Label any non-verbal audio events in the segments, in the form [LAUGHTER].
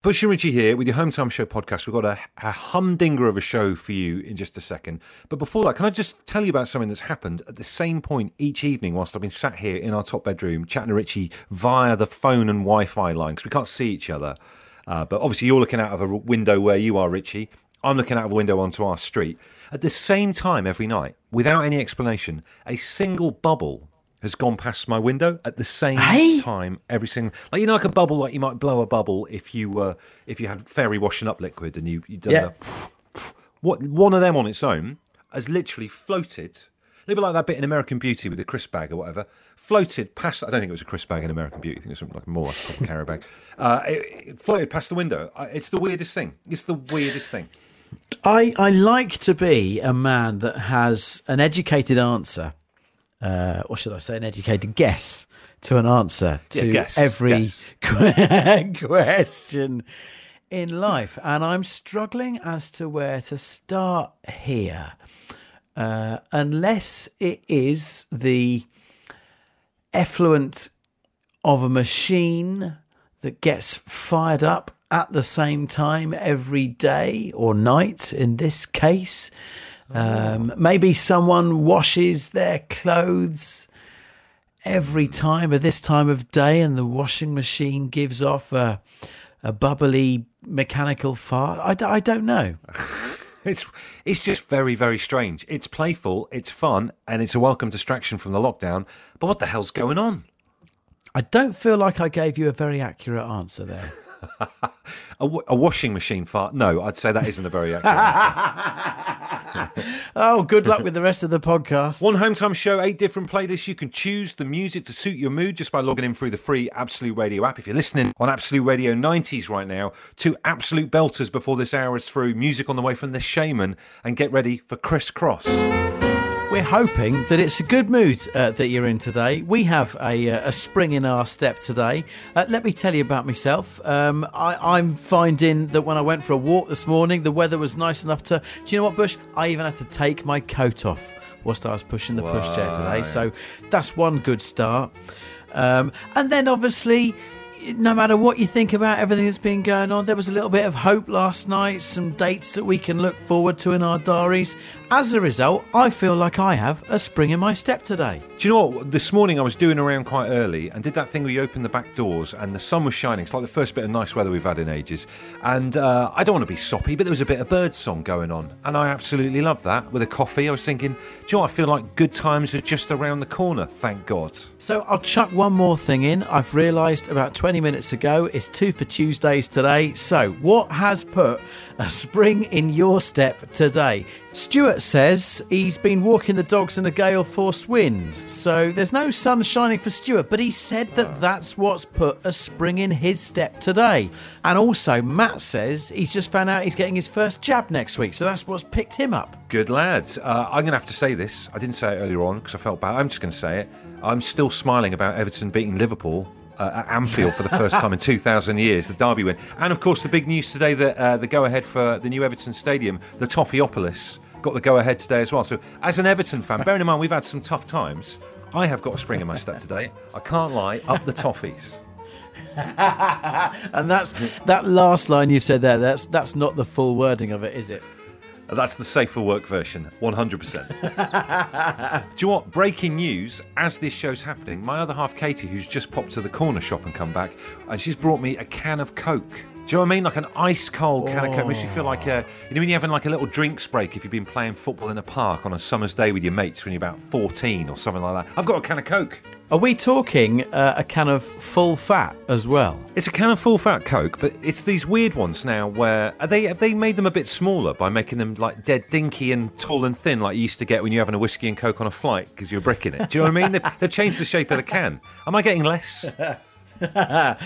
Bush and Richie here with your Home Time Show podcast. We've got a, a humdinger of a show for you in just a second. But before that, can I just tell you about something that's happened at the same point each evening whilst I've been sat here in our top bedroom chatting to Richie via the phone and Wi Fi line because we can't see each other. Uh, but obviously, you're looking out of a window where you are, Richie. I'm looking out of a window onto our street. At the same time every night, without any explanation, a single bubble has gone past my window at the same Hey? time every single like you know like a bubble like you might blow a bubble if you were if you had fairy washing up liquid and you you done Yeah. the, what one of them on its own has literally floated a little bit like that bit in American Beauty with the crisp bag or whatever floated past I don't think it was a crisp bag in American Beauty I think it was something like more like a carry bag uh, it, it floated past the window it's the weirdest thing it's the weirdest thing I, I like to be a man that has an educated answer, uh, or should I say, an educated guess to an answer Yeah, to guess, every guess. [LAUGHS] question in life. And I'm struggling as to where to start here, uh, unless it is the effluent of a machine that gets fired up at the same time every day or night in this case. Um, maybe someone washes their clothes every time at this time of day and the washing machine gives off a, a bubbly mechanical fart. I, d- I don't know. [LAUGHS] It's it's just very very strange. It's playful, it's fun, and it's a welcome distraction from the lockdown. But what the hell's going on? I don't feel like I gave you a very accurate answer there. A, washing machine fart? No, I'd say that isn't a very accurate answer. [LAUGHS] Oh, good luck with the rest of the podcast. One home time show, eight different playlists. You can choose the music to suit your mood just by logging in through the free Absolute Radio app. If you're listening on Absolute Radio 90s right now, two absolute belters before this hour is through. Music on the way from the Shamen, and get ready for Kris Kross. We're hoping that it's a good mood uh, that you're in today. We have a, uh, a spring in our step today. Uh, let me tell you about myself. Um, I, I'm finding that when I went for a walk this morning, the weather was nice enough to. Do you know what, Bush? I even had to take my coat off whilst I was pushing the pushchair today. So that's one good start. Um, and then obviously, no matter what you think about everything that's been going on, there was a little bit of hope last night, some dates that we can look forward to in our diaries. As a result, I feel like I have a spring in my step today. Do you know what? This morning I was doing around quite early and did that thing where you open the back doors and the sun was shining. It's like the first bit of nice weather we've had in ages. And uh, I don't want to be soppy, but there was a bit of bird song going on. And I absolutely love that. With a coffee, I was thinking, do you know what? I feel like good times are just around the corner, thank God. So I'll chuck one more thing in. I've realised about 20 minutes ago it's two for Tuesdays today. So, what has put a spring in your step today? Stuart says he's been walking the dogs in a gale force wind. So, there's no sun shining for Stuart, but he said that that's what's put a spring in his step today. And also, Matt says he's just found out he's getting his first jab next week. So, that's what's picked him up. Good lads. Uh, I'm going to have to say this. I didn't say it earlier on because I felt bad. I'm just going to say it. I'm still smiling about Everton beating Liverpool. Uh, at Anfield for the first [LAUGHS] time in 2,000 years, the derby win. And of course, the big news today that uh, the go ahead for the new Everton Stadium, the Toffeeopolis, got the go ahead today as well. So, as an Everton fan, bearing in mind we've had some tough times, I have got a spring in my step today. I can't lie, up the Toffees. [LAUGHS] And that's that last line you've said there. That's that's not the full wording of it, is it? That's the safer work version, 100%. [LAUGHS] Do you what? Breaking news as this show's happening. My other half, Katie, who's just popped to the corner shop and come back, and she's brought me a can of Coke. Do you know what I mean? Like an ice cold can of Coke. Makes you feel like a, you know, when you're having like a little drinks break if you've been playing football in a park on a summer's day with your mates when you're about 14 or something like that. I've got a can of Coke. Are we talking uh, a can of full fat as well? It's a can of full fat Coke, but it's these weird ones now where are they have they made them a bit smaller by making them like dead dinky and tall and thin like you used to get when you're having a whiskey and coke on a flight because you're bricking it. Do you know what I mean? They've, they've changed the shape of the can. Am I getting less? [LAUGHS] [LAUGHS]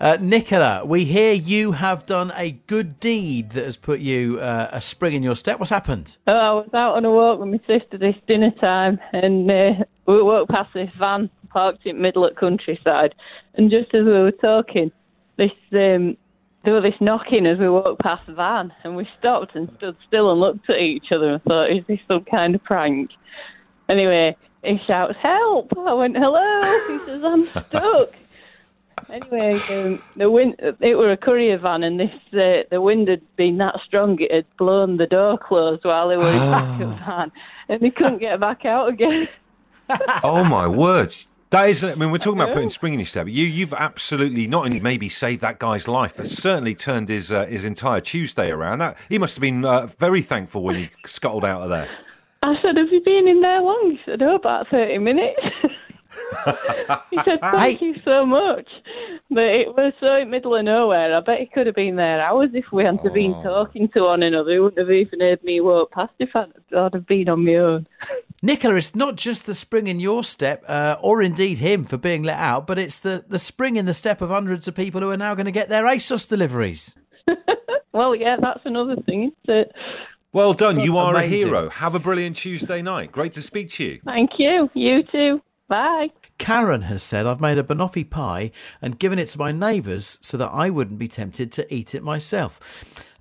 Uh, Nicola, we hear you have done a good deed that has put you uh, a spring in your step. What's happened? Oh, I was out on a walk with my sister this dinner time, and uh, we walked past this van parked in middle of countryside. And just as we were talking, this um, there was this knocking as we walked past the van, and we stopped and stood still and looked at each other and thought, "Is this some kind of prank?" Anyway, he shouts, "Help!" I went, "Hello." He says, "I'm stuck." Anyway, um, the wind. It were a courier van, and this uh, the wind had been that strong it had blown the door closed while they were in back of the van, and they couldn't get back out again. [LAUGHS] Oh my words. That is, I mean, we're talking about putting spring in your step. You, you've absolutely not only maybe saved that guy's life, but certainly turned his uh, his entire Tuesday around. That he must have been uh, very thankful when you scuttled out of there. I said, "Have you been in there long?" He said, "Oh, about thirty minutes." [LAUGHS] he said, "Thank Hey. you so much," but it was so in middle of nowhere. I bet he could have been there hours if we hadn't Oh. been talking to one another. He wouldn't have even heard me walk past if I'd, I'd have been on my own. Nicola, it's not just the spring in your step, uh, or indeed him for being let out, but it's the, the spring in the step of hundreds of people who are now going to get their ASOS deliveries. [LAUGHS] Well, yeah, that's another thing. Isn't it? Well done. You are Amazing. a hero. Have a brilliant Tuesday night. Great to speak to you. Thank you. You too. Bye. Karen has said, I've made a banoffee pie and given it to my neighbours so that I wouldn't be tempted to eat it myself.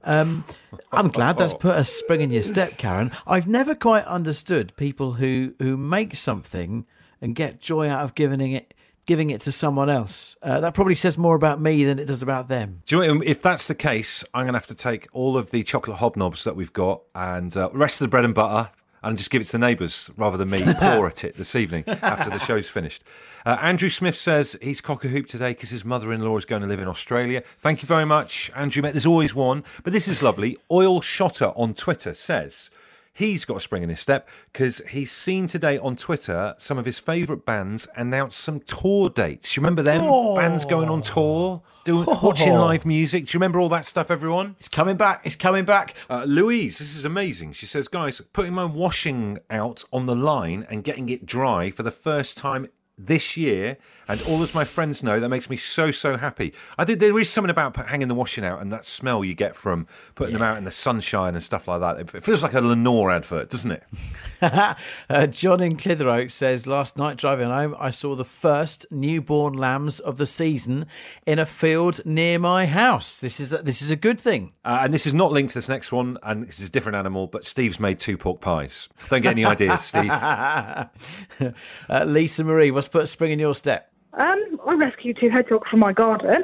Um, I'm glad that's put a spring in your step, Karen. I've never quite understood people who, who make something and get joy out of giving it giving it to someone else. Uh, that probably says more about me than it does about them. Do you know, if that's the case, I'm going to have to take all of the chocolate hobnobs that we've got and uh, rest of the bread and butter and just give it to the neighbours rather than me [LAUGHS] pour at it this evening after the show's finished. Uh, Andrew Smith says he's cock a hoop today because his mother in law is going to live in Australia. Thank you very much, Andrew. There's always one, but this is lovely. Oil Shotter on Twitter says he's got a spring in his step because he's seen today on Twitter some of his favourite bands announce some tour dates. You remember them bands going on tour, doing watching live music? Do you remember all that stuff, everyone? It's coming back. It's coming back. Uh, Louise, this is amazing. She says, guys, putting my washing out on the line and getting it dry for the first time this year, and all as my friends know, that makes me so so happy. I think there is something about hanging the washing out and that smell you get from putting them out in the sunshine and stuff like that. It feels like a Lenor advert, doesn't it? [LAUGHS] uh, John in Clitheroe says, Last night driving home, I saw the first newborn lambs of the season in a field near my house. This is a, this is a good thing. Uh, and this is not linked to this next one, and this is a different animal, but Steve's made two pork pies. Don't get any ideas, Steve. [LAUGHS] uh, Lisa Marie, what's put a spring in your step? Um, I rescued two hedgehogs from my garden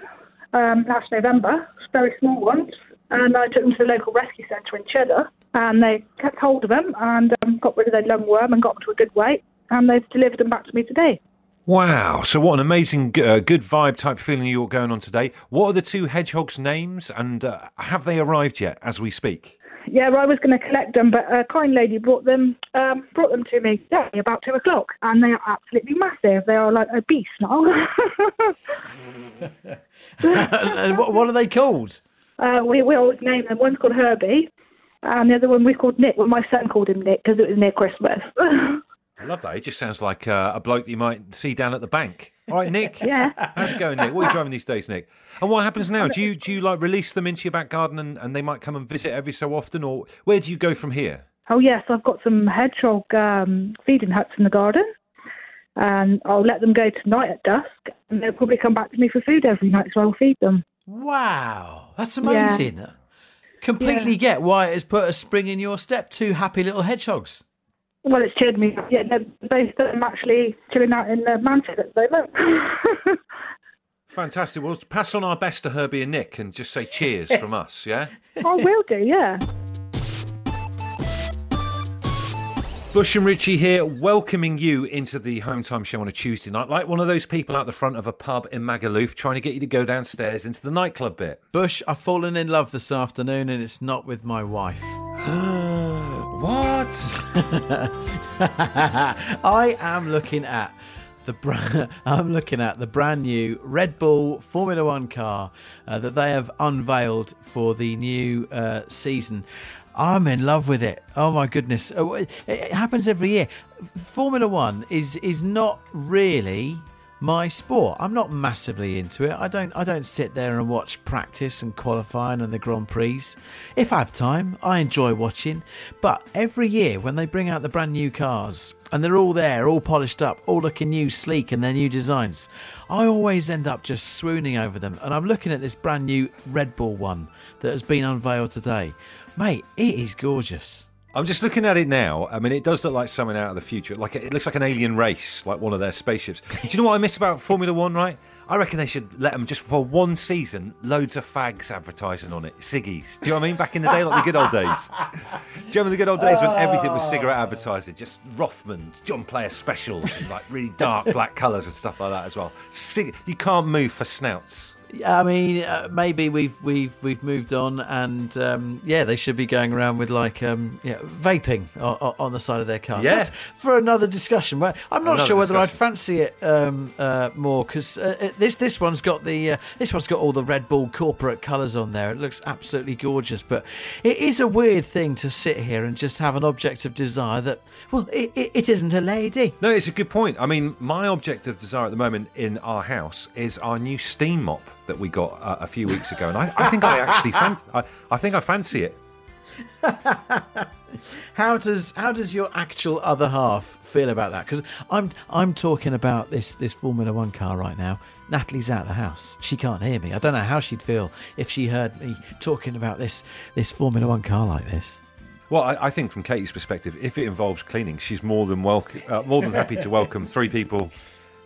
um, last November, very small ones, and I took them to the local rescue centre in Cheddar, and they kept hold of them and um, got rid of their lungworm and got them to a good weight, and they've delivered them back to me today. Wow. So, what an amazing, uh, good vibe type feeling you're going on today. What are the two hedgehogs' names, and uh, have they arrived yet as we speak? Yeah, I was going to collect them, but a kind lady brought them um, brought them to me today about two o'clock, and they are absolutely massive. They are like obese now. [LAUGHS] [LAUGHS] and what, what are they called? uh, we we always name them. One's called Herbie, and the other one we called Nick. Well, my son called him Nick because it was near Christmas. [LAUGHS] I love that. It just sounds like uh, a bloke that you might see down at the bank. All right, Nick. [LAUGHS] Yeah. How's it going, Nick? What are you driving these days, Nick? And what happens now? Do you do you like release them into your back garden and, and they might come and visit every so often, or where do you go from here? Oh yes, I've got some hedgehog um, feeding huts in the garden, and I'll let them go tonight at dusk, and they'll probably come back to me for food every night, so I'll feed them. Wow, that's amazing. Yeah. Completely get why it has put a spring in your step. Two happy little hedgehogs. Well, it's cheered me. up. Yeah, they're both of them actually chilling out in the Manchester at the moment. [LAUGHS] Fantastic. Well, pass on our best to Herbie and Nick and just say cheers from us, yeah? [LAUGHS] I will do. Yeah. Bush and Richie here, welcoming you into the home time show on a Tuesday night, like one of those people out the front of a pub in Magaluf trying to get you to go downstairs into the nightclub bit. Bush, I've fallen in love this afternoon, and it's not with my wife. [GASPS] [GASPS] [GASPS] what? [LAUGHS] I am looking at the bra- [LAUGHS] I'm looking at the brand new Red Bull Formula One car uh, that they have unveiled for the new uh, season. I'm in love with it. Oh my goodness! Oh, it happens every year. Formula One is is not really my sport. I'm not massively into it. I don't I don't sit there and watch practice and qualifying and the Grand Prix. If I have time, I enjoy watching. But every year when they bring out the brand new cars and they're all there, all polished up, all looking new, sleek and their new designs, I always end up just swooning over them. And I'm looking at this brand new Red Bull one that has been unveiled today. Mate, it is gorgeous. I'm just looking at it now. I mean, it does look like something out of the future. Like it looks like an alien race, like one of their spaceships. Do you know what I miss about Formula One? Right, I reckon they should let them just for one season, loads of fags advertising on it, ciggies. Do you know what I mean? Back in the day, like the good old days. Do you remember the good old days when everything was cigarette oh. advertising? Just Rothman, John Player specials, and like really dark black colours and stuff like that as well. Cig- you can't move for snouts. I mean, uh, maybe we've we've we've moved on, and um, yeah, they should be going around with like um, yeah, vaping on, on, the side of their cars. Yeah. That's for another discussion. I'm not Another sure whether I'd fancy it um, uh, more because uh, this this one's got the uh, this one's got all the Red Bull corporate colours on there. It looks absolutely gorgeous, but it is a weird thing to sit here and just have an object of desire that well, it, it, it isn't a lady. No, it's a good point. I mean, my object of desire at the moment in our house is our new steam mop that we got uh, a few weeks ago, and I, I think I [LAUGHS] actually fancy. I, I think I fancy it. [LAUGHS] How does how does your actual other half feel about that? Because I'm I'm talking about this this Formula One car right now. Natalie's out of the house. She can't hear me. I don't know how she'd feel if she heard me talking about this this Formula One car like this. Well, I, I think from Katie's perspective, if it involves cleaning, she's more than welcome, uh, more than happy to welcome three people.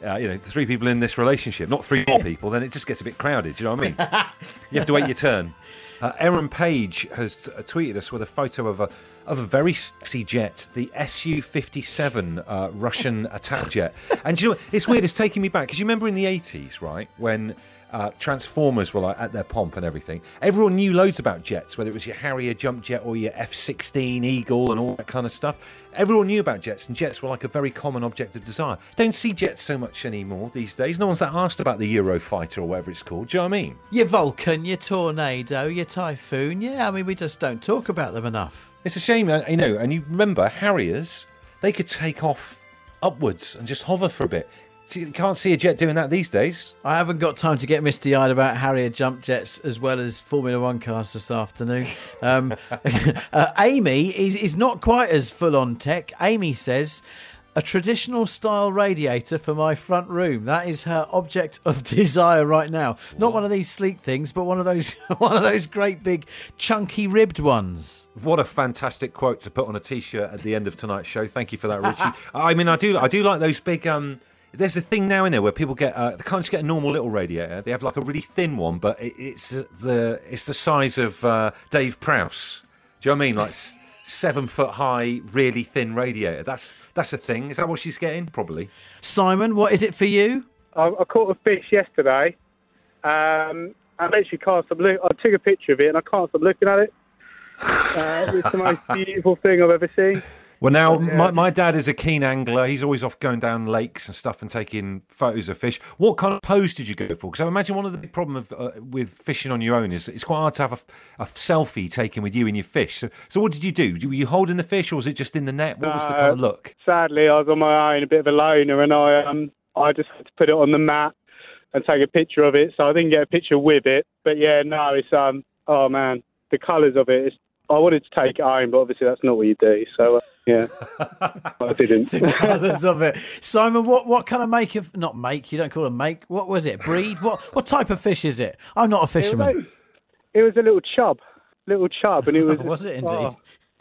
Uh, you know, three people in this relationship, not three more people. Then it just gets a bit crowded. You know what I mean? [LAUGHS] you have to wait your turn. Uh, Erin Page has uh, tweeted us with a photo of a of a very sexy jet, the Su-57 uh, Russian [LAUGHS] attack jet. And you know, what? it's weird. It's taking me back because you remember in the 80s, right, when uh, Transformers were like at their pomp and everything. Everyone knew loads about jets, whether it was your Harrier jump jet or your F-16 Eagle and all that kind of stuff. Everyone knew about jets, and jets were like a very common object of desire. Don't see jets so much anymore these days. No one's that asked about the Eurofighter or whatever it's called. Do you know what I mean? Your Vulcan, your Tornado, your Typhoon. Yeah, I mean we just don't talk about them enough. It's a shame, uh, you know. And you remember Harriers? They could take off upwards and just hover for a bit. See, you can't see a jet doing that these days. I haven't got time to get misty eyed about Harrier jump jets as well as Formula One cars this afternoon. Um, [LAUGHS] uh, Amy is, is not quite as full on tech. Amy says, a traditional style radiator for my front room. That is her object of [LAUGHS] desire right now. Not one of these sleek things, but one of those [LAUGHS] one of those great big chunky ribbed ones. What a fantastic quote to put on a t-shirt at the end of tonight's show. Thank you for that, Richie. I mean, I do, I do like those big. Um, there's a thing now in there where people get, uh, they can't just get a normal little radiator. They have like a really thin one, but it, it's the, it's the size of uh, Dave Prowse. Do you know what I mean? Like seven foot high, really thin radiator. That's that's a thing. Is that what she's getting? Probably. Simon, what is it for you? I, I caught a fish yesterday. Um, I literally can't stop look. I took a picture of it and I can't stop looking at it. [LAUGHS] Uh, it's the most beautiful thing I've ever seen. Well, now Yeah. my, my dad is a keen angler. He's always off going down lakes and stuff and taking photos of fish. What kind of pose did you go for? Because I imagine one of the big problem of, uh, with fishing on your own is it's quite hard to have a, a selfie taken with you and your fish. So, so what did you do? Were you holding the fish, or was it just in the net? What was the kind of look? Sadly, I was on my own, a bit of a loner, and I um I just had to put it on the mat and take a picture of it. So I didn't get a picture with it. But yeah, no, it's um oh man, the colours of it. Is, I wanted to take it home, but obviously that's not what you do. So uh, yeah, I didn't. [LAUGHS] colours of it. Simon, what, what kind of make of not make? You don't call them make. What was it? Breed? What what type of fish is it? I'm not a fisherman. It was a little chub, little chub, and it [LAUGHS] was. Was it indeed? oh,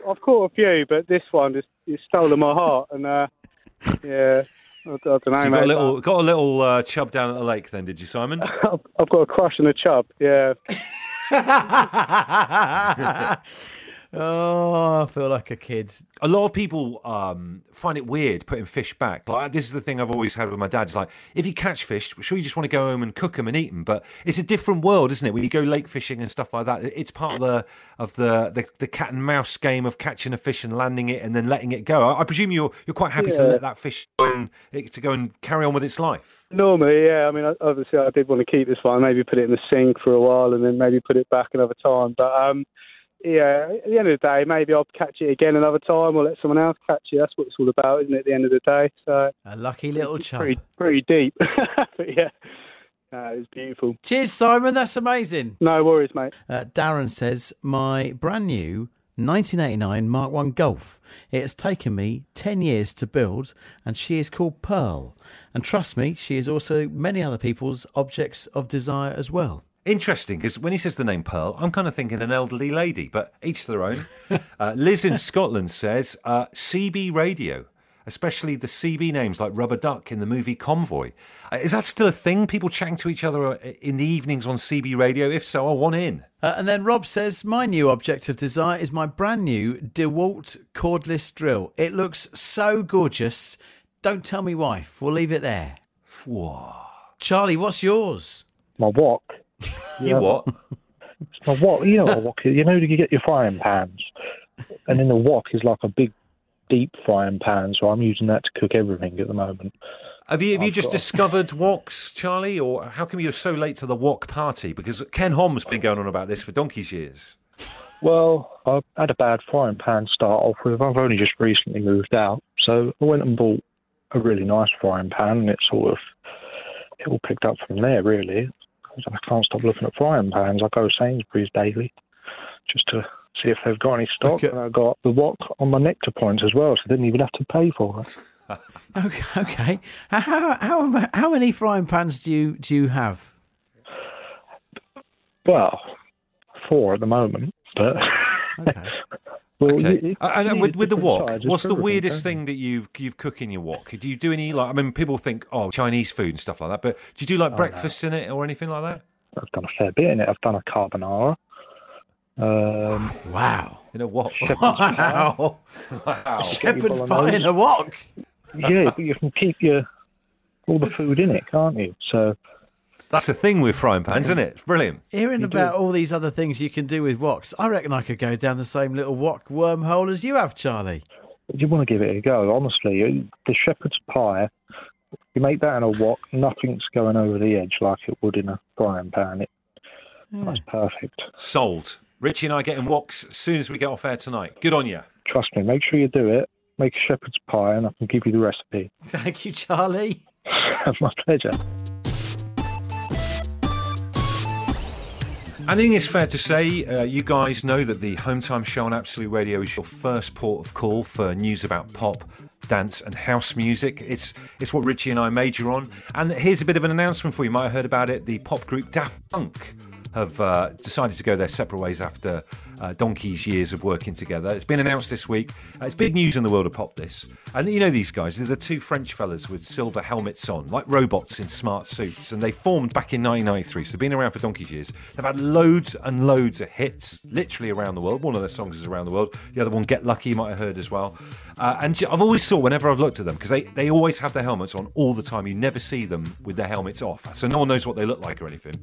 I've caught a few, but this one just it's stolen my heart, and uh, yeah, I, don't know. So you got a little got a little uh, chub down at the lake, then, did you, Simon? [LAUGHS] I've, I've got a crush on a chub. Yeah, oh, I feel like a kid. a lot of people um, find it weird putting fish back. Like this is the thing I've always had with my dad. It's like if you catch fish, sure you just want to go home and cook them and eat them, but it's a different world, isn't it? When you go lake fishing and stuff like that, it's part of the of the the, the cat and mouse game of catching a fish and landing it and then letting it go. I, I presume you're you're quite happy to let that fish go and, to go and carry on with its life. normally, yeah. I mean, obviously, I did want to keep this one, maybe put it in the sink for a while, and then maybe put it back another time. But um, yeah, at the end of the day, maybe I'll catch it again another time, or let someone else catch it. That's what it's all about, isn't it? At the end of the day, so A lucky little chub. pretty pretty deep. [LAUGHS] but yeah, no, it was beautiful. Cheers, Simon. That's amazing. No worries, mate. Uh, Darren says, My brand new 1989 Mark One Golf. It has taken me 10 years to build, and she is called Pearl. And trust me, she is also many other people's objects of desire as well. Interesting, because when he says the name Pearl, I'm kind of thinking an elderly lady, but each their own. uh, Liz in Scotland says uh, CB radio. especially the CB names like Rubber Duck in the movie Convoy. Uh, is that still a thing? People chatting to each other uh, in the evenings on CB radio? If so, I want in. Uh, and then Rob says, My new object of desire is my brand new DeWalt cordless drill. It looks so gorgeous. Don't tell me, wife. We'll leave it there. Whoa. Charlie, what's yours? My wok. You what? It's my wok. You know what a wok is? You know, you get your frying pans, and then the wok is like a big, deep frying pan. So I'm using that to cook everything at the moment. Have you have you I've just got- discovered woks, Charlie, or how come you're so late to the wok party? Because Ken Hom's been going on about this for donkey's years. Well, I had a bad frying pan to start off with. I've only just recently moved out, so I went and bought a really nice frying pan, and it sort of it all picked up from there. Really, I can't stop looking at frying pans. I go to Sainsbury's daily just to see if they've got any stock, Okay. and I got the wok on my nectar points as well, so I didn't even have to pay for it. [LAUGHS] Okay. okay. How, how, how, how many frying pans do you, do you have? Well, four at the moment, but Okay. [LAUGHS] well, Okay. you- Uh, and with, with the wok, sizes what's the weirdest don't thing that you've you've cook in your wok? Do you do any like? I mean, people think oh Chinese food and stuff like that, but do you do like breakfasts in it or anything like that? I've done a fair bit in it. I've done a carbonara. Um, Wow. In a wok? [LAUGHS] Wow. wow. Shepherd's pie in a wok. yeah, but you can keep your all the food in it, can't you? So That's the thing with frying pans, isn't it? It's brilliant. Hearing about all these other things you can do with woks, I reckon I could go down the same little wok wormhole as you have, Charlie. Do you want to give it a go. Honestly, uh, the shepherd's pie. You make that in a wok, nothing's going over the edge like it would in a frying pan. It, hmm. That's perfect. Sold. Richie and I getting woks as soon as we get off air tonight. Good on you. Trust me. Make sure you do it. Make a shepherd's pie, and I can give you the recipe. [LAUGHS] Thank you, Charlie. [LAUGHS] My pleasure. I think it's fair to say uh, you guys know that the Home Time Show on Absolute Radio is your first port of call for news about pop, dance, and house music. It's it's what Richie and I major on. And here's a bit of an announcement for you. You might have heard about it. The pop group Daft Punk have uh, decided to go their separate ways after uh, Donkey's years of working together. It's been announced this week. Uh, it's big news in the world of pop. This, and you know these guys. They're the two French fellas with silver helmets on, like robots in smart suits, and they formed back in 1993. So they've been around for Donkey's years. They've had loads and loads of hits, literally around the world. One of their songs is around the world. The other one, Get Lucky, you might have heard as well. Uh, and I've always saw whenever I've looked at them because they, they always have their helmets on all the time. You never see them with their helmets off, so no one knows what they look like or anything.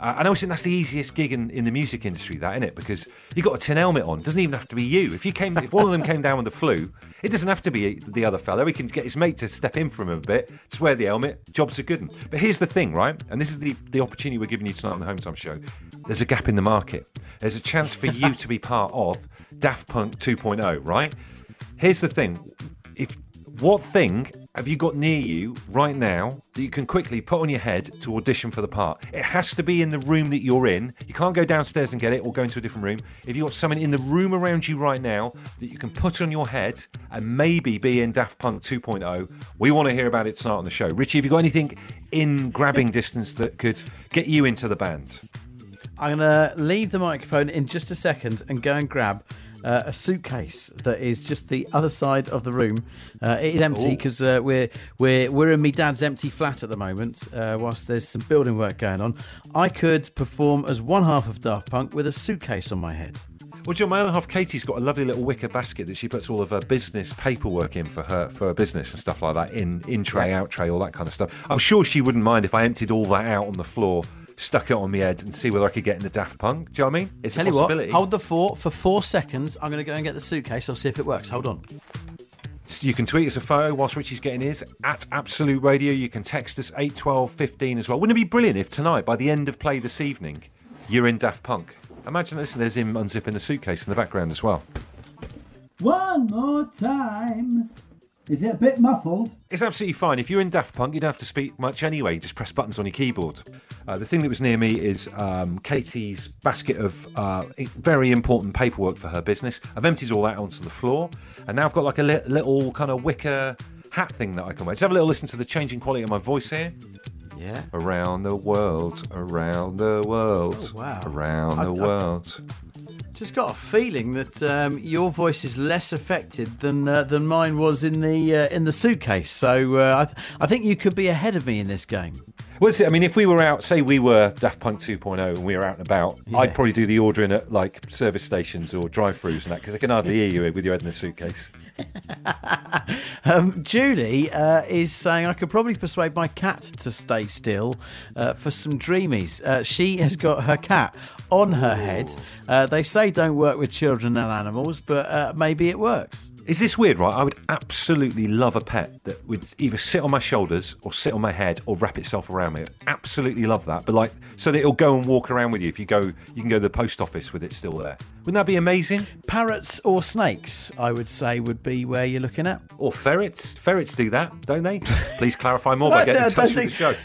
Uh, and I always think that's the easiest gig in, in the music industry, that isn't it? Because you've got a tin helmet on. It doesn't even have to be you. If you came, if one of them came down with the flu, it doesn't have to be the other fellow. He can get his mate to step in for him a bit, just wear the helmet. Jobs are good. But here's the thing, right? And this is the the opportunity we're giving you tonight on the Home Time Show. There's a gap in the market. There's a chance for you to be part of Daft Punk 2.0, right? Here's the thing. If what thing have you got near you right now that you can quickly put on your head to audition for the part? It has to be in the room that you're in. You can't go downstairs and get it or go into a different room. If you've got something in the room around you right now that you can put on your head and maybe be in Daft Punk 2.0, we want to hear about it tonight on the show. Richie, have you got anything in grabbing distance that could get you into the band? I'm going to leave the microphone in just a second and go and grab uh, a suitcase that is just the other side of the room. Uh, it is empty because uh, we're we're we're in my dad's empty flat at the moment. Uh, whilst there's some building work going on, I could perform as one half of Daft Punk with a suitcase on my head. Well, John, my other half, Katie's got a lovely little wicker basket that she puts all of her business paperwork in for her for her business and stuff like that in in tray, out tray, all that kind of stuff. I'm sure she wouldn't mind if I emptied all that out on the floor, stuck it on my head, and see whether I could get in the Daft Punk. Do you know what I mean? It's Tell a you what, possibility. hold the fort for four seconds. I'm going to go and get the suitcase. I'll see if it works. Hold on. You can tweet us a photo whilst Richie's getting his at Absolute Radio. You can text us eight twelve fifteen as well. Wouldn't it be brilliant if tonight, by the end of play this evening, you're in Daft Punk? Imagine this. There's him unzipping the suitcase in the background as well. One more time. Is it a bit muffled? It's absolutely fine. If you're in Daft Punk, you don't have to speak much anyway. You just press buttons on your keyboard. Uh, the thing that was near me is um, Katie's basket of uh, very important paperwork for her business. I've emptied all that onto the floor, and now I've got like a li- little kind of wicker hat thing that I can wear. Just have a little listen to the changing quality of my voice here. Yeah. Around the world, around the world, Oh, wow. around I've- the I've- world. Just got a feeling that um, your voice is less affected than uh, than mine was in the uh, in the suitcase. So uh, I, th- I think you could be ahead of me in this game. Well, see, I mean, if we were out, say we were Daft Punk 2.0 and we were out and about, Yeah. I'd probably do the ordering at like service stations or drive-throughs and that because they can hardly hear you with your head in a suitcase. [LAUGHS] Um, Julie uh, is saying I could probably persuade my cat to stay still uh, for some dreamies. Uh, she has got her cat on her head. Uh, they say don't work with children and animals, but uh, maybe it works. Is this weird, right? I would absolutely love a pet that would either sit on my shoulders or sit on my head or wrap itself around me. I'd absolutely love that. But like, so that it'll go and walk around with you. If you go, you can go to the post office with it still there. Wouldn't that be amazing? Parrots or snakes, I would say, would be where you're looking at. Or ferrets? Ferrets do that, don't they? [LAUGHS] Please clarify more by getting in touch with the show. [LAUGHS]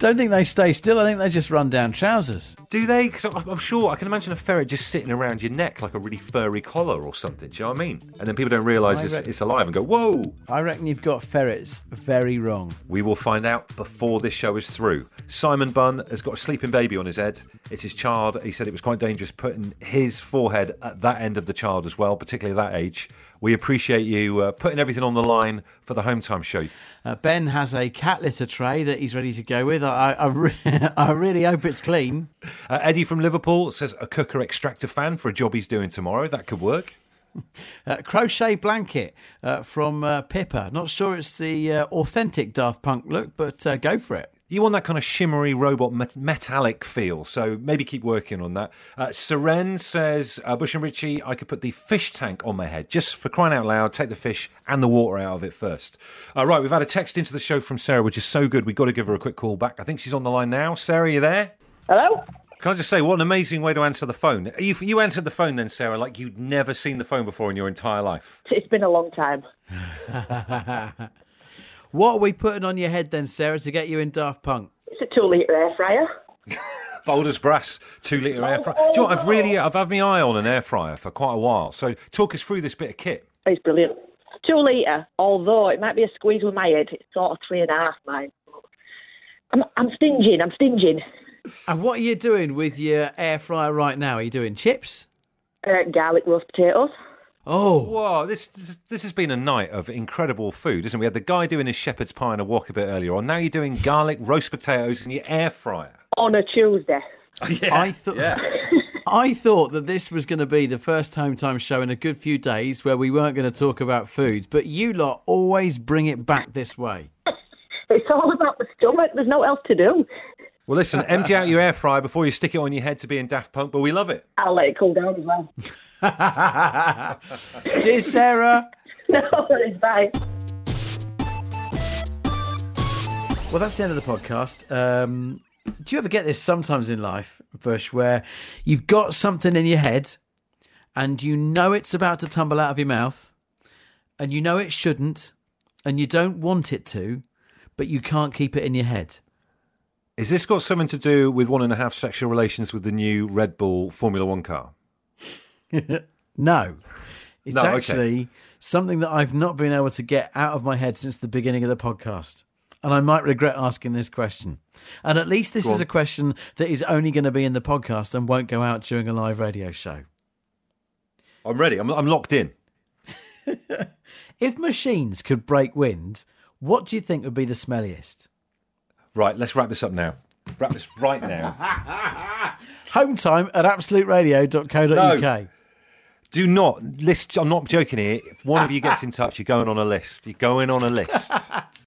Don't think they stay still. I think they just run down trousers. Do they? Because I'm sure I can imagine a ferret just sitting around your neck like a really furry collar or something. Do you know what I mean? And then people don't realise it's, reckon- it's alive and go, "Whoa!" I reckon you've got ferrets very wrong. We will find out before this show is through. Simon Bunn has got a sleeping baby on his head. It's his child. He said it was quite dangerous putting his forehead at that end of the child as well, particularly at that age. We appreciate you uh, putting everything on the line for the home time show. Uh, ben has a cat litter tray that he's ready to go with. I, I, re- [LAUGHS] I really hope it's clean. Uh, Eddie from Liverpool says a cooker extractor fan for a job he's doing tomorrow. That could work. [LAUGHS] Uh, crochet blanket uh, from uh, Pippa. Not sure it's the uh, authentic Daft Punk look, but uh, go for it. You want that kind of shimmery robot met- metallic feel, so maybe keep working on that. Uh, Seren says, uh, Bush and Richie, I could put the fish tank on my head just for crying out loud. Take the fish and the water out of it first. Uh, right, we've had a text into the show from Sarah, which is so good. We've got to give her a quick call back. I think she's on the line now. Sarah, you there? Hello? Can I just say, what an amazing way to answer the phone. You, you answered the phone then, Sarah, like you'd never seen the phone before in your entire life. It's been a long time. [LAUGHS] What are we putting on your head then, Sarah, to get you in Daft Punk? It's a two litre air fryer. [LAUGHS] Boulder's Brass, two litre air fryer. Do you know what? I've really, I've had my eye on an air fryer for quite a while. So talk us through this bit of kit. It's brilliant. Two litre, although it might be a squeeze with my head, it's sort of three and a half mine. I'm, I'm stinging, I'm stinging. And what are you doing with your air fryer right now? Are you doing chips? Uh, garlic roast potatoes. Oh, Whoa, this, this this has been a night of incredible food, isn't it? We had the guy doing his shepherd's pie and a wok a bit earlier on. Now you're doing garlic roast potatoes in your air fryer. On a Tuesday. [LAUGHS] I thought. [LAUGHS] I thought that this was going to be the first home time show in a good few days where we weren't going to talk about food, but you lot always bring it back this way. [LAUGHS] It's all about the stomach. There's no else to do. Well, listen, empty out your air fryer before you stick it on your head to be in Daft Punk, but we love it. I'll let it cool down as well. [LAUGHS] Cheers, Sarah. [LAUGHS] no, it's bye. Well, that's the end of the podcast. Um, do you ever get this sometimes in life, Bush, where you've got something in your head and you know it's about to tumble out of your mouth and you know it shouldn't and you don't want it to, but you can't keep it in your head? Is this got something to do with one and a half sexual relations with the new Red Bull Formula One car? [LAUGHS] No. It's No, okay. actually something that I've not been able to get out of my head since the beginning of the podcast. And I might regret asking this question. And at least this is a question that is only going to be in the podcast and won't go out during a live radio show. I'm ready. I'm, I'm locked in. [LAUGHS] If machines could break wind, what do you think would be the smelliest? Right, let's wrap this up now. Wrap this right now. [LAUGHS] Home time at absoluteradio.co.uk. Do not list. I'm not joking here. If one of you gets [LAUGHS] in touch, you're going on a list. You're going on a list. [LAUGHS]